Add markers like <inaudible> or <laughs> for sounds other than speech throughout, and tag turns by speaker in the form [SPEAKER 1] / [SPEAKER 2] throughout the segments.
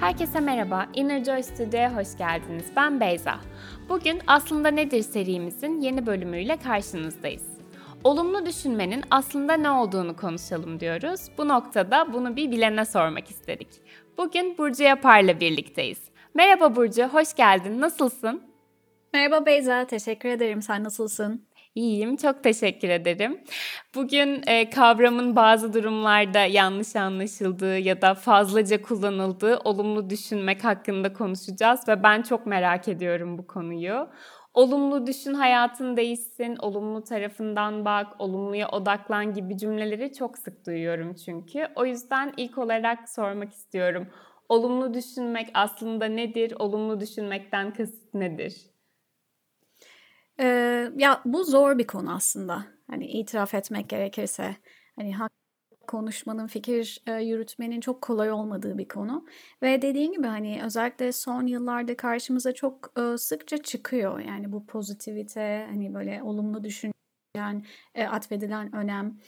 [SPEAKER 1] Herkese merhaba, Inner Joy Studio'ya hoş geldiniz. Ben Beyza. Bugün Aslında Nedir serimizin yeni bölümüyle karşınızdayız. Olumlu düşünmenin aslında ne olduğunu konuşalım diyoruz. Bu noktada bunu bir bilene sormak istedik. Bugün Burcu Yapar'la birlikteyiz. Merhaba Burcu, hoş geldin. Nasılsın?
[SPEAKER 2] Merhaba Beyza, teşekkür ederim. Sen nasılsın?
[SPEAKER 1] İyiyim, çok teşekkür ederim. Bugün e, kavramın bazı durumlarda yanlış anlaşıldığı ya da fazlaca kullanıldığı olumlu düşünmek hakkında konuşacağız ve ben çok merak ediyorum bu konuyu. Olumlu düşün hayatın değişsin, olumlu tarafından bak, olumluya odaklan gibi cümleleri çok sık duyuyorum çünkü. O yüzden ilk olarak sormak istiyorum. Olumlu düşünmek aslında nedir? Olumlu düşünmekten kasıt nedir?
[SPEAKER 2] Ee, ya bu zor bir konu aslında. Hani itiraf etmek gerekirse. Hani hak konuşmanın, fikir e, yürütmenin çok kolay olmadığı bir konu. Ve dediğin gibi hani özellikle son yıllarda karşımıza çok e, sıkça çıkıyor. Yani bu pozitivite, hani böyle olumlu düşünen, e, atfedilen önem.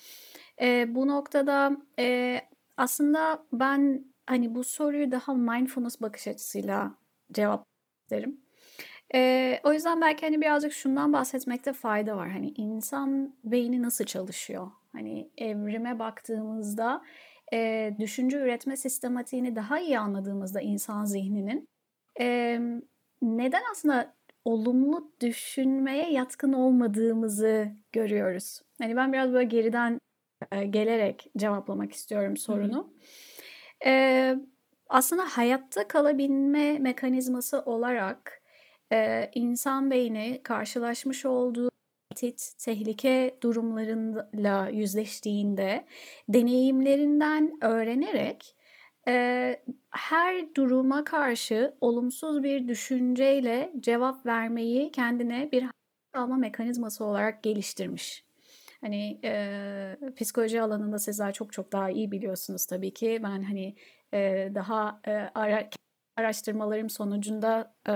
[SPEAKER 2] E, bu noktada e, aslında ben hani bu soruyu daha mindfulness bakış açısıyla cevap isterim. Eee, o yüzden belki, hani, birazcık şundan bahsetmekte fayda var. Hani, insan beyni nasıl çalışıyor? Hani, evrime baktığımızda, eee, düşünce üretme sistematiğini daha iyi anladığımızda insan zihninin, emm, neden aslında olumlu düşünmeye yatkın olmadığımızı görüyoruz. Hani, ben biraz böyle geriden, eee, gelerek cevaplamak istiyorum sorunu. Eee, aslında hayatta kalabilme mekanizması olarak Eee, insan beyni karşılaşmış olduğu tehdit, tehlike durumlarıyla yüzleştiğinde deneyimlerinden öğrenerek eee, her duruma karşı olumsuz bir düşünceyle cevap vermeyi kendine bir kalma mekanizması olarak geliştirmiş. Hani eee, psikoloji alanında sizler çok çok daha iyi biliyorsunuz tabii ki. Ben hani eee, daha eee, ara araştırmalarım sonucunda e,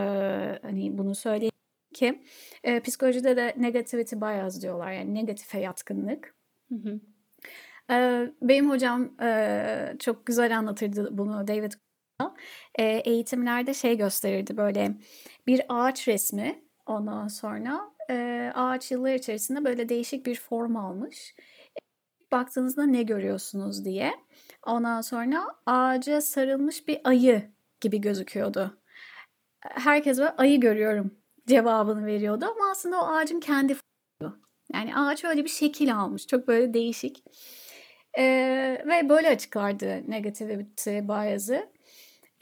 [SPEAKER 2] hani bunu söyleyeyim ki e, psikolojide de negativity bias diyorlar yani negatife yatkınlık. Hı hı. E, benim hocam e, çok güzel anlatırdı bunu David e, eğitimlerde şey gösterirdi böyle bir ağaç resmi ondan sonra e, ağaç yıllar içerisinde böyle değişik bir form almış. Baktığınızda ne görüyorsunuz diye. Ondan sonra ağaca sarılmış bir ayı gibi gözüküyordu. Herkes böyle ayı görüyorum cevabını veriyordu ama aslında o ağacın kendi yani ağaç öyle bir şekil almış. Çok böyle değişik. Ee, ve böyle açıklardı negativity bias'ı.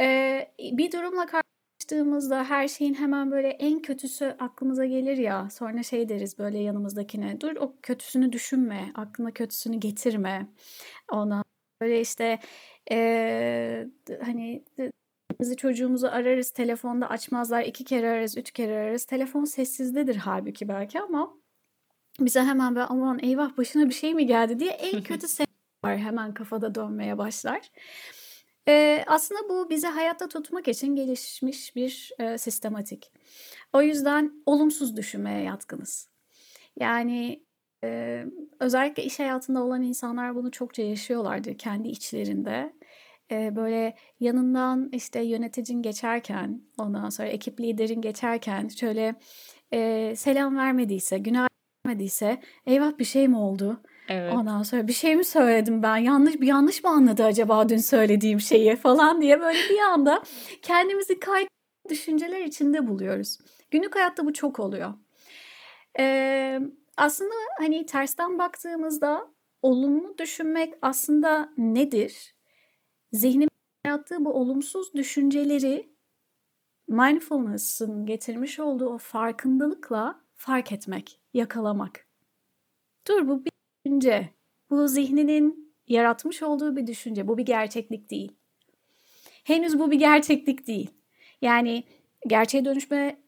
[SPEAKER 2] Ee, bir durumla karşılaştığımızda her şeyin hemen böyle en kötüsü aklımıza gelir ya. Sonra şey deriz böyle yanımızdakine. Dur o kötüsünü düşünme. Aklına kötüsünü getirme. Ona böyle işte e, hani bizi çocuğumuzu ararız, telefonda açmazlar, iki kere ararız, üç kere ararız. Telefon sessizdedir halbuki belki ama bize hemen böyle aman eyvah başına bir şey mi geldi diye en <laughs> kötü var hemen kafada dönmeye başlar. Ee, aslında bu bizi hayatta tutmak için gelişmiş bir e, sistematik. O yüzden olumsuz düşünmeye yatkınız. Yani e, özellikle iş hayatında olan insanlar bunu çokça yaşıyorlardır kendi içlerinde böyle yanından işte yöneticin geçerken, ondan sonra ekip liderin geçerken şöyle e, selam vermediyse, günaydın vermediyse eyvah bir şey mi oldu? Evet. Ondan sonra bir şey mi söyledim ben? Yanlış bir yanlış mı anladı acaba dün söylediğim şeyi <laughs> falan diye böyle bir anda kendimizi kay düşünceler içinde buluyoruz. Günlük hayatta bu çok oluyor. Ee, aslında hani tersten baktığımızda olumlu düşünmek aslında nedir? Zihnim yarattığı bu olumsuz düşünceleri mindfulness'ın getirmiş olduğu o farkındalıkla fark etmek, yakalamak. Dur bu bir düşünce. Bu zihninin yaratmış olduğu bir düşünce. Bu bir gerçeklik değil. Henüz bu bir gerçeklik değil. Yani gerçeğe dönüşme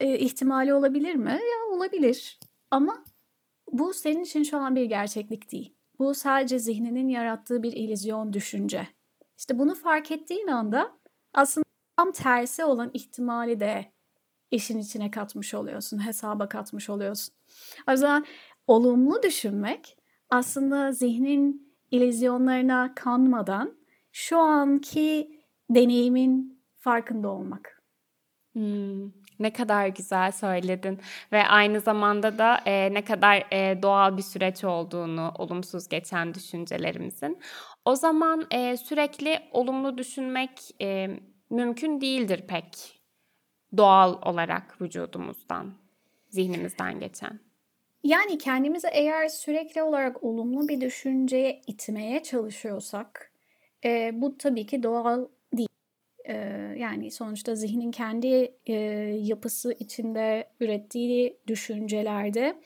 [SPEAKER 2] e, ihtimali olabilir mi? Ya olabilir. Ama bu senin için şu an bir gerçeklik değil. Bu sadece zihninin yarattığı bir illüzyon düşünce. İşte bunu fark ettiğin anda aslında tam tersi olan ihtimali de işin içine katmış oluyorsun, hesaba katmış oluyorsun. O yüzden olumlu düşünmek aslında zihnin ilizyonlarına kanmadan şu anki deneyimin farkında olmak.
[SPEAKER 1] Hmm, ne kadar güzel söyledin ve aynı zamanda da e, ne kadar e, doğal bir süreç olduğunu olumsuz geçen düşüncelerimizin. O zaman e, sürekli olumlu düşünmek e, mümkün değildir pek doğal olarak vücudumuzdan, zihnimizden geçen.
[SPEAKER 2] Yani kendimizi eğer sürekli olarak olumlu bir düşünceye itmeye çalışıyorsak e, bu tabii ki doğal. E, yani sonuçta zihnin kendi e, yapısı içinde ürettiği düşüncelerde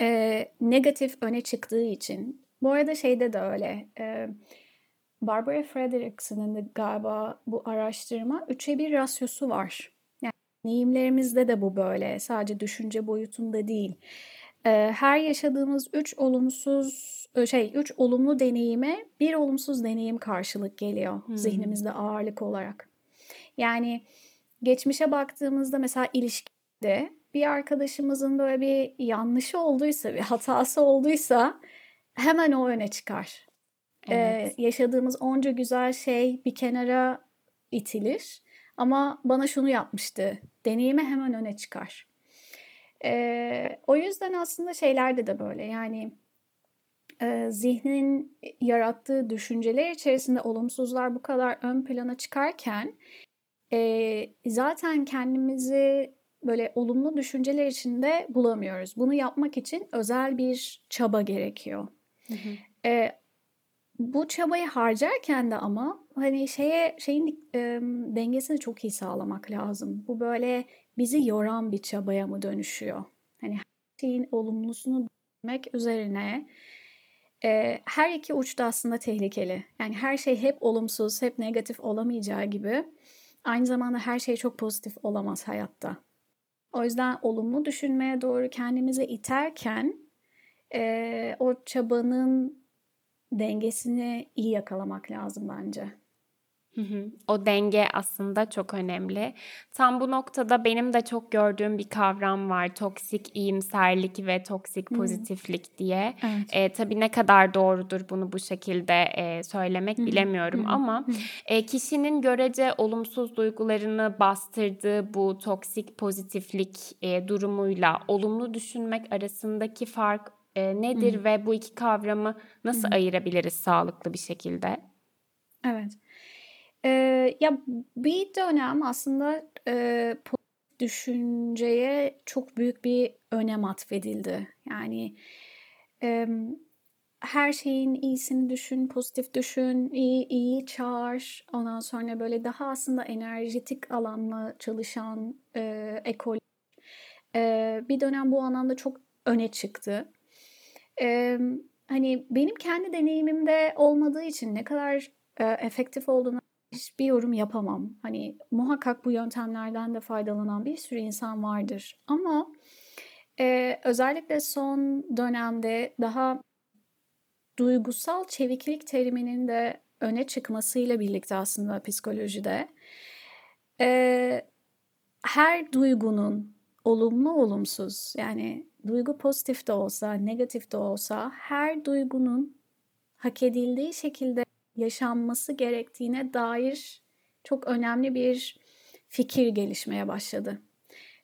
[SPEAKER 2] e, negatif öne çıktığı için. Bu arada şeyde de öyle. E, Barbara Fredrickson'ın da galiba bu araştırma 3'e 1 rasyosu var. Yani deneyimlerimizde de bu böyle. Sadece düşünce boyutunda değil. Her yaşadığımız üç olumsuz şey üç olumlu deneyime bir olumsuz deneyim karşılık geliyor hmm. zihnimizde ağırlık olarak. Yani geçmişe baktığımızda mesela ilişkide bir arkadaşımızın böyle bir yanlışı olduysa, bir hatası olduysa hemen o öne çıkar. Evet. Ee, yaşadığımız onca güzel şey bir kenara itilir ama bana şunu yapmıştı. Deneyime hemen öne çıkar. Ee, o yüzden aslında şeylerde de böyle yani e, zihnin yarattığı düşünceler içerisinde olumsuzlar bu kadar ön plana çıkarken e, zaten kendimizi böyle olumlu düşünceler içinde bulamıyoruz. Bunu yapmak için özel bir çaba gerekiyor. Hı hı. E, bu çabayı harcarken de ama hani şeye şeyin e, dengesini çok iyi sağlamak lazım. Bu böyle bizi yoran bir çabaya mı dönüşüyor? Hani her şeyin olumlusunu demek üzerine e, her iki uçta aslında tehlikeli. Yani her şey hep olumsuz, hep negatif olamayacağı gibi aynı zamanda her şey çok pozitif olamaz hayatta. O yüzden olumlu düşünmeye doğru kendimizi iterken e, o çabanın dengesini iyi yakalamak lazım bence.
[SPEAKER 1] Hı hı. O denge aslında çok önemli. Tam bu noktada benim de çok gördüğüm bir kavram var. Toksik iyimserlik ve toksik pozitiflik diye. Evet. E, tabii ne kadar doğrudur bunu bu şekilde e, söylemek bilemiyorum ama E, kişinin görece olumsuz duygularını bastırdığı bu toksik pozitiflik e, durumuyla olumlu düşünmek arasındaki fark e, nedir ve bu iki kavramı nasıl ayırabiliriz sağlıklı bir şekilde?
[SPEAKER 2] Evet. Eee, ya, bir dönem aslında, eee, düşünceye çok büyük bir önem atfedildi. Yani, emm, her şeyin iyisini düşün, pozitif düşün, iyi iyi çağır. Ondan sonra böyle daha aslında enerjetik alanla çalışan, eee, ekol eee, bir dönem bu anlamda çok öne çıktı. Emm, hani, benim kendi deneyimimde olmadığı için ne kadar, eee, efektif olduğunu hiçbir yorum yapamam. Hani muhakkak bu yöntemlerden de faydalanan bir sürü insan vardır. Ama e, özellikle son dönemde daha duygusal çeviklik teriminin de öne çıkmasıyla birlikte aslında psikolojide e, her duygunun olumlu olumsuz yani duygu pozitif de olsa negatif de olsa her duygunun hak edildiği şekilde yaşanması gerektiğine dair çok önemli bir fikir gelişmeye başladı.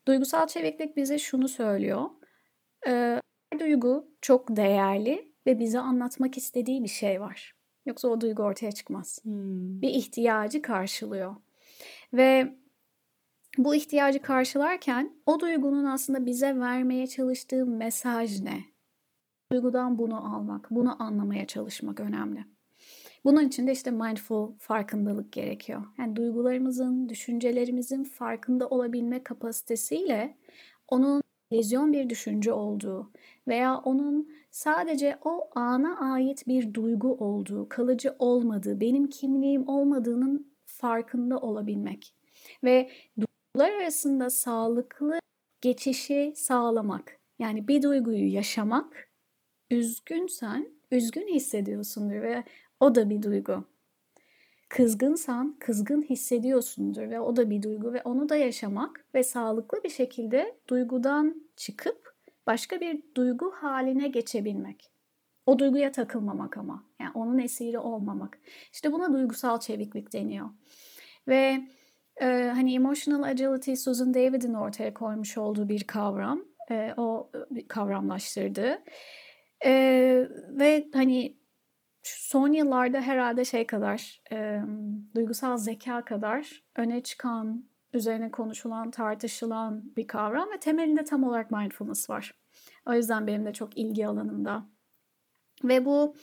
[SPEAKER 2] Duygusal çeviklik bize şunu söylüyor. Her duygu çok değerli ve bize anlatmak istediği bir şey var. Yoksa o duygu ortaya çıkmaz. Hmm. Bir ihtiyacı karşılıyor. Ve bu ihtiyacı karşılarken o duygunun aslında bize vermeye çalıştığı mesaj ne? Duygudan bunu almak, bunu anlamaya çalışmak önemli. Bunun için de işte mindful farkındalık gerekiyor. Yani duygularımızın, düşüncelerimizin farkında olabilme kapasitesiyle onun lezyon bir düşünce olduğu veya onun sadece o ana ait bir duygu olduğu, kalıcı olmadığı, benim kimliğim olmadığının farkında olabilmek ve duygular arasında sağlıklı geçişi sağlamak. Yani bir duyguyu yaşamak, üzgünsen üzgün hissediyorsundur ve o da bir duygu. Kızgınsan kızgın hissediyorsundur ve o da bir duygu ve onu da yaşamak ve sağlıklı bir şekilde duygudan çıkıp başka bir duygu haline geçebilmek. O duyguya takılmamak ama. Yani onun esiri olmamak. İşte buna duygusal çeviklik deniyor. Ve e, hani emotional agility Susan David'in ortaya koymuş olduğu bir kavram. E, o kavramlaştırdı. E, ve hani son yıllarda herhalde şey kadar e, duygusal zeka kadar öne çıkan, üzerine konuşulan, tartışılan bir kavram ve temelinde tam olarak mindfulness var. O yüzden benim de çok ilgi alanımda. Ve bu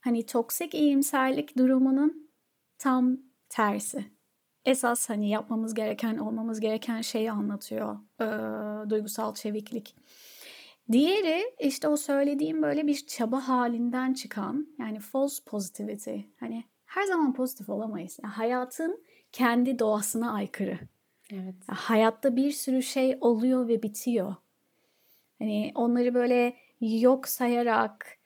[SPEAKER 2] hani toksik iyimserlik durumunun tam tersi. Esas hani yapmamız gereken, olmamız gereken şeyi anlatıyor e, duygusal çeviklik. Diğeri işte o söylediğim böyle bir çaba halinden çıkan yani false positivity. Hani her zaman pozitif olamayız. Yani hayatın kendi doğasına aykırı. Evet. Yani hayatta bir sürü şey oluyor ve bitiyor. Hani onları böyle yok sayarak,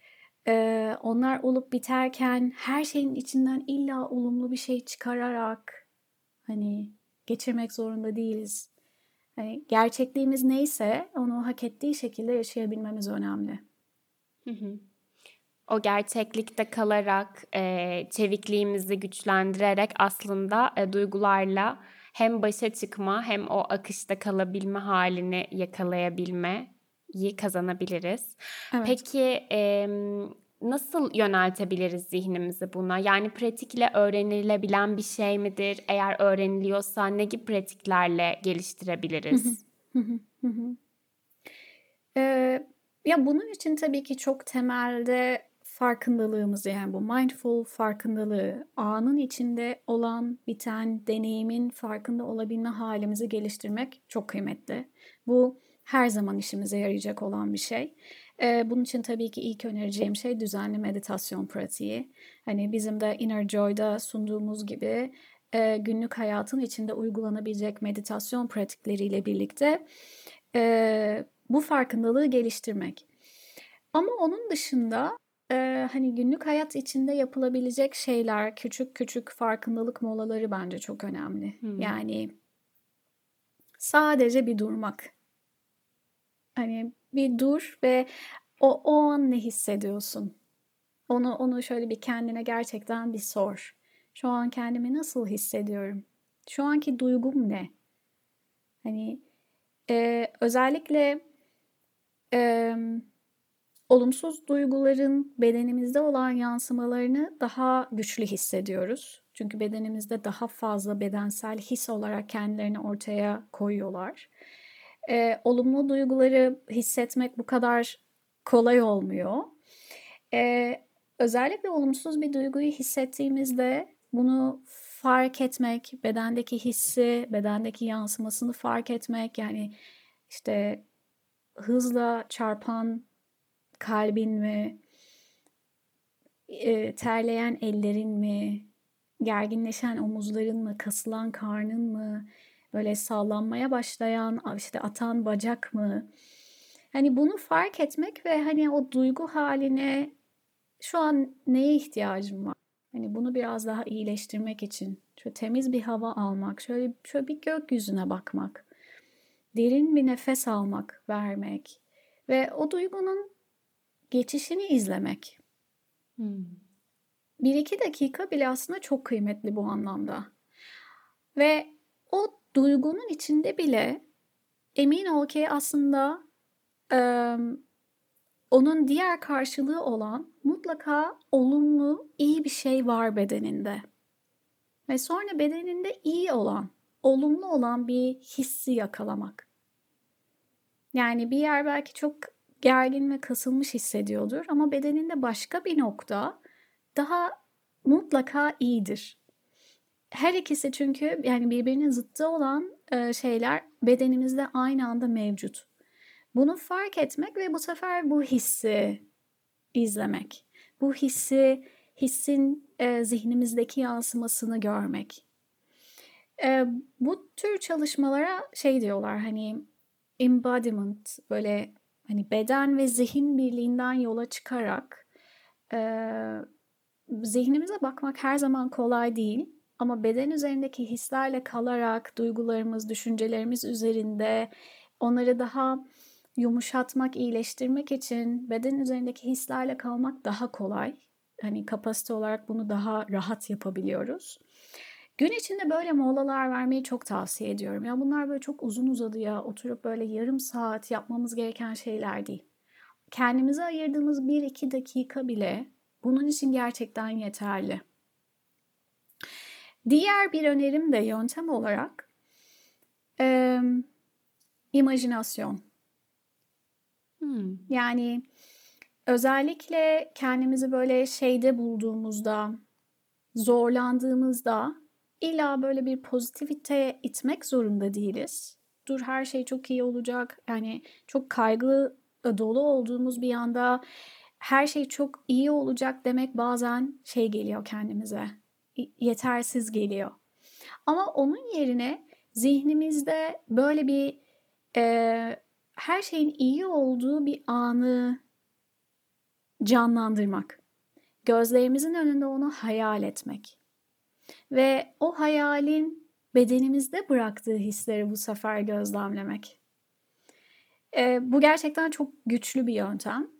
[SPEAKER 2] e, onlar olup biterken her şeyin içinden illa olumlu bir şey çıkararak hani geçirmek zorunda değiliz. Hani gerçekliğimiz neyse onu hak ettiği şekilde yaşayabilmemiz önemli.
[SPEAKER 1] Hı hı. O gerçeklikte kalarak, e, çevikliğimizi güçlendirerek aslında e, duygularla hem başa çıkma hem o akışta kalabilme halini yakalayabilmeyi kazanabiliriz. Evet. Peki e, nasıl yöneltebiliriz zihnimizi buna? Yani pratikle öğrenilebilen bir şey midir? Eğer öğreniliyorsa ne gibi pratiklerle geliştirebiliriz?
[SPEAKER 2] ee, ya bunun için tabii ki çok temelde farkındalığımız yani bu mindful farkındalığı, anın içinde olan biten deneyimin farkında olabilme halimizi geliştirmek çok kıymetli. Bu her zaman işimize yarayacak olan bir şey. Ee, bunun için tabii ki ilk önereceğim şey düzenli meditasyon pratiği. Hani bizim de Inner Joy'da sunduğumuz gibi e, günlük hayatın içinde uygulanabilecek meditasyon pratikleriyle birlikte e, bu farkındalığı geliştirmek. Ama onun dışında e, hani günlük hayat içinde yapılabilecek şeyler, küçük küçük farkındalık molaları bence çok önemli. Hmm. Yani sadece bir durmak. Hani bir dur ve o, o an ne hissediyorsun? Onu onu şöyle bir kendine gerçekten bir sor. Şu an kendimi nasıl hissediyorum? Şu anki duygum ne? Hani e, özellikle e, olumsuz duyguların bedenimizde olan yansımalarını daha güçlü hissediyoruz. Çünkü bedenimizde daha fazla bedensel his olarak kendilerini ortaya koyuyorlar e, olumlu duyguları hissetmek bu kadar kolay olmuyor. E, özellikle olumsuz bir duyguyu hissettiğimizde bunu fark etmek, bedendeki hissi, bedendeki yansımasını fark etmek yani işte hızla çarpan kalbin mi, e, terleyen ellerin mi, gerginleşen omuzların mı, kasılan karnın mı, böyle sallanmaya başlayan işte atan bacak mı? Hani bunu fark etmek ve hani o duygu haline şu an neye ihtiyacım var? Hani bunu biraz daha iyileştirmek için şöyle temiz bir hava almak, şöyle şöyle bir gökyüzüne bakmak, derin bir nefes almak, vermek ve o duygunun geçişini izlemek. Hmm. Bir iki dakika bile aslında çok kıymetli bu anlamda. Ve o duygunun içinde bile emin ol ki aslında e, onun diğer karşılığı olan mutlaka olumlu, iyi bir şey var bedeninde. Ve sonra bedeninde iyi olan, olumlu olan bir hissi yakalamak. Yani bir yer belki çok gergin ve kasılmış hissediyordur ama bedeninde başka bir nokta daha mutlaka iyidir her ikisi çünkü yani birbirinin zıttı olan e, şeyler bedenimizde aynı anda mevcut. Bunu fark etmek ve bu sefer bu hissi izlemek. Bu hissi, hissin e, zihnimizdeki yansımasını görmek. E, bu tür çalışmalara şey diyorlar hani embodiment böyle hani beden ve zihin birliğinden yola çıkarak e, zihnimize bakmak her zaman kolay değil ama beden üzerindeki hislerle kalarak duygularımız, düşüncelerimiz üzerinde onları daha yumuşatmak, iyileştirmek için beden üzerindeki hislerle kalmak daha kolay. Hani kapasite olarak bunu daha rahat yapabiliyoruz. Gün içinde böyle molalar vermeyi çok tavsiye ediyorum. Ya bunlar böyle çok uzun uzadıya oturup böyle yarım saat yapmamız gereken şeyler değil. Kendimize ayırdığımız 1-2 dakika bile bunun için gerçekten yeterli. Diğer bir önerim de yöntem olarak e, imajinasyon. Hmm. Yani özellikle kendimizi böyle şeyde bulduğumuzda, zorlandığımızda illa böyle bir pozitiviteye itmek zorunda değiliz. Dur her şey çok iyi olacak. Yani çok kaygı dolu olduğumuz bir anda her şey çok iyi olacak demek bazen şey geliyor kendimize. Yetersiz geliyor. Ama onun yerine zihnimizde böyle bir e, her şeyin iyi olduğu bir anı canlandırmak. Gözlerimizin önünde onu hayal etmek. Ve o hayalin bedenimizde bıraktığı hisleri bu sefer gözlemlemek. E, bu gerçekten çok güçlü bir yöntem.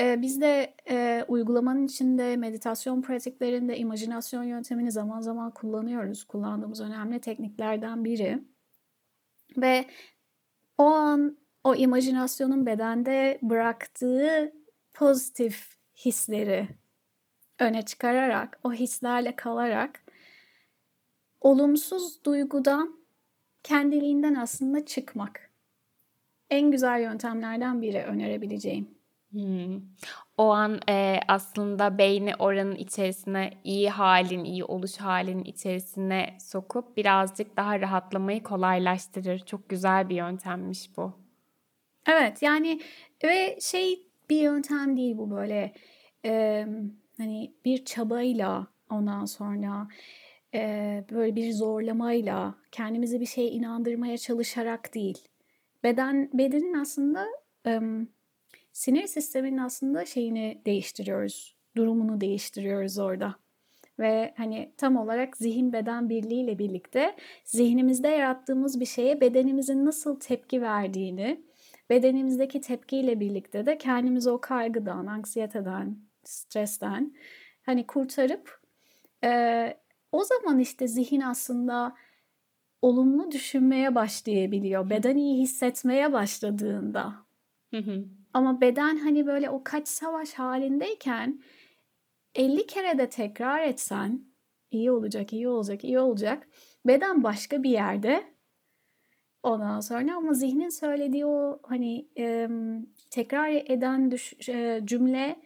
[SPEAKER 2] E, biz de e, uygulamanın içinde meditasyon pratiklerinde imajinasyon yöntemini zaman zaman kullanıyoruz. Kullandığımız önemli tekniklerden biri. Ve o an o imajinasyonun bedende bıraktığı pozitif hisleri öne çıkararak, o hislerle kalarak olumsuz duygudan kendiliğinden aslında çıkmak. En güzel yöntemlerden biri önerebileceğim.
[SPEAKER 1] Hmm. O an e, aslında beyni oranın içerisine iyi halin, iyi oluş halinin içerisine sokup birazcık daha rahatlamayı kolaylaştırır. Çok güzel bir yöntemmiş bu.
[SPEAKER 2] Evet yani ve şey bir yöntem değil bu böyle e, hani bir çabayla ondan sonra e, böyle bir zorlamayla kendimizi bir şeye inandırmaya çalışarak değil. Beden bedenin aslında e, sinir sisteminin aslında şeyini değiştiriyoruz. Durumunu değiştiriyoruz orada. Ve hani tam olarak zihin beden birliğiyle birlikte zihnimizde yarattığımız bir şeye bedenimizin nasıl tepki verdiğini, bedenimizdeki tepkiyle birlikte de kendimizi o kaygıdan, anksiyeteden, stresten hani kurtarıp e, o zaman işte zihin aslında olumlu düşünmeye başlayabiliyor. Beden iyi hissetmeye başladığında. Ama beden hani böyle o kaç savaş halindeyken 50 kere de tekrar etsen iyi olacak, iyi olacak, iyi olacak. Beden başka bir yerde. Ondan sonra ama zihnin söylediği o hani e, tekrar eden düş, e, cümle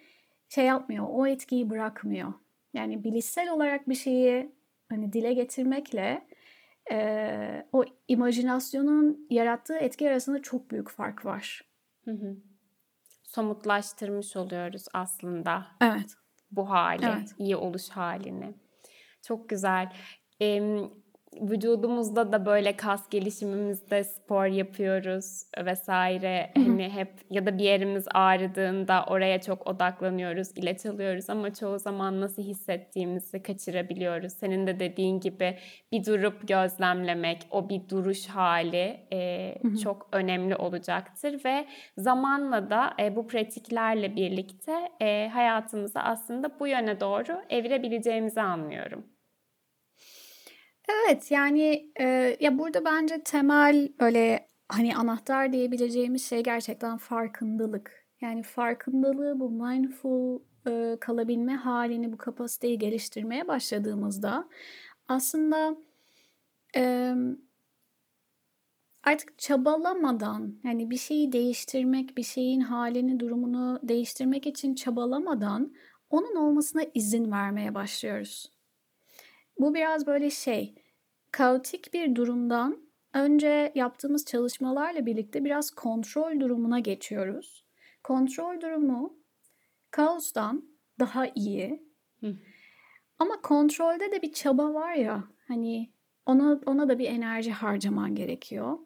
[SPEAKER 2] şey yapmıyor, o etkiyi bırakmıyor. Yani bilişsel olarak bir şeyi hani dile getirmekle e, o imajinasyonun yarattığı etki arasında çok büyük fark var. Hı hı.
[SPEAKER 1] Somutlaştırmış oluyoruz aslında.
[SPEAKER 2] Evet.
[SPEAKER 1] Bu hali, evet. iyi oluş halini. Çok güzel. Ee, vücudumuzda da böyle kas gelişimimizde spor yapıyoruz vesaire. Hani hep ya da bir yerimiz ağrıdığında oraya çok odaklanıyoruz, ilaç alıyoruz ama çoğu zaman nasıl hissettiğimizi kaçırabiliyoruz. Senin de dediğin gibi bir durup gözlemlemek, o bir duruş hali e, çok önemli olacaktır ve zamanla da e, bu pratiklerle birlikte e, hayatımızı aslında bu yöne doğru evirebileceğimizi anlıyorum.
[SPEAKER 2] Evet yani e, ya burada bence temel böyle hani anahtar diyebileceğimiz şey gerçekten farkındalık. Yani farkındalığı bu mindful e, kalabilme halini bu kapasiteyi geliştirmeye başladığımızda aslında e, artık çabalamadan yani bir şeyi değiştirmek, bir şeyin halini, durumunu değiştirmek için çabalamadan onun olmasına izin vermeye başlıyoruz. Bu biraz böyle şey, kaotik bir durumdan önce yaptığımız çalışmalarla birlikte biraz kontrol durumuna geçiyoruz. Kontrol durumu kaostan daha iyi. Hı. Ama kontrolde de bir çaba var ya hani ona ona da bir enerji harcaman gerekiyor.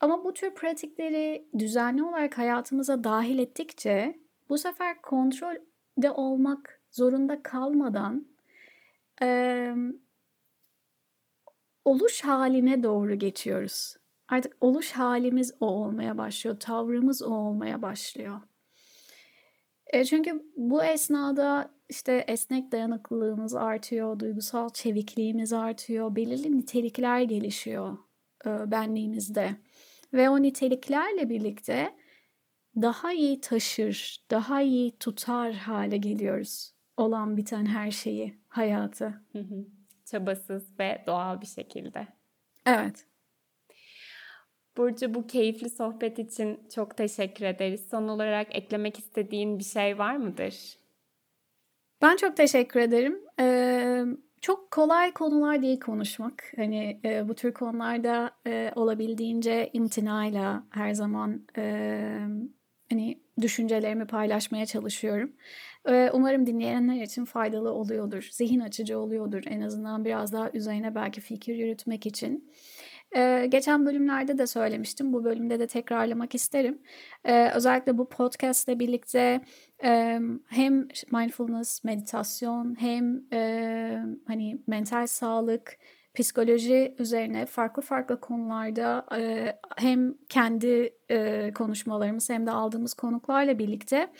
[SPEAKER 2] Ama bu tür pratikleri düzenli olarak hayatımıza dahil ettikçe bu sefer kontrolde olmak zorunda kalmadan e, oluş haline doğru geçiyoruz. Artık oluş halimiz o olmaya başlıyor, tavrımız o olmaya başlıyor. E, çünkü bu esnada işte esnek dayanıklılığımız artıyor, duygusal çevikliğimiz artıyor, belirli nitelikler gelişiyor e, benliğimizde. Ve o niteliklerle birlikte daha iyi taşır, daha iyi tutar hale geliyoruz. Olan biten her şeyi, hayatı.
[SPEAKER 1] Çabasız ve doğal bir şekilde.
[SPEAKER 2] Evet.
[SPEAKER 1] Burcu bu keyifli sohbet için çok teşekkür ederiz. Son olarak eklemek istediğin bir şey var mıdır?
[SPEAKER 2] Ben çok teşekkür ederim. Ee, çok kolay konular değil konuşmak. Hani e, bu tür konularda e, olabildiğince imtinayla her zaman e, hani düşüncelerimi paylaşmaya çalışıyorum. E, umarım dinleyenler için faydalı oluyordur, zihin açıcı oluyordur. En azından biraz daha üzerine belki fikir yürütmek için. Ee, geçen bölümlerde de söylemiştim. Bu bölümde de tekrarlamak isterim. Ee, özellikle bu podcast ile birlikte hem mindfulness, meditasyon hem hani mental sağlık, psikoloji üzerine farklı farklı konularda hem kendi konuşmalarımız hem de aldığımız konuklarla birlikte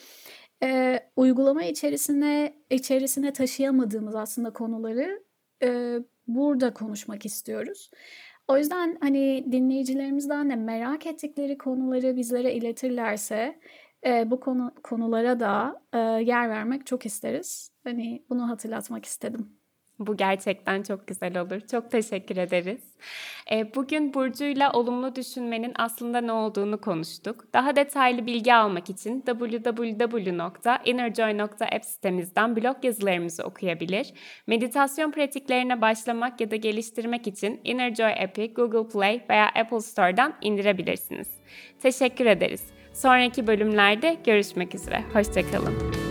[SPEAKER 2] uygulama içerisine içerisine taşıyamadığımız aslında konuları e, burada konuşmak istiyoruz. O yüzden hani dinleyicilerimizden de merak ettikleri konuları bizlere iletirlerse e, bu konu konulara da e, yer vermek çok isteriz. Hani bunu hatırlatmak istedim.
[SPEAKER 1] Bu gerçekten çok güzel olur. Çok teşekkür ederiz. E, bugün Burcu'yla olumlu düşünmenin aslında ne olduğunu konuştuk. Daha detaylı bilgi almak için www.innerjoy.app sitemizden blog yazılarımızı okuyabilir. Meditasyon pratiklerine başlamak ya da geliştirmek için Innerjoy app'i Google Play veya Apple Store'dan indirebilirsiniz. Teşekkür ederiz. Sonraki bölümlerde görüşmek üzere. Hoşçakalın.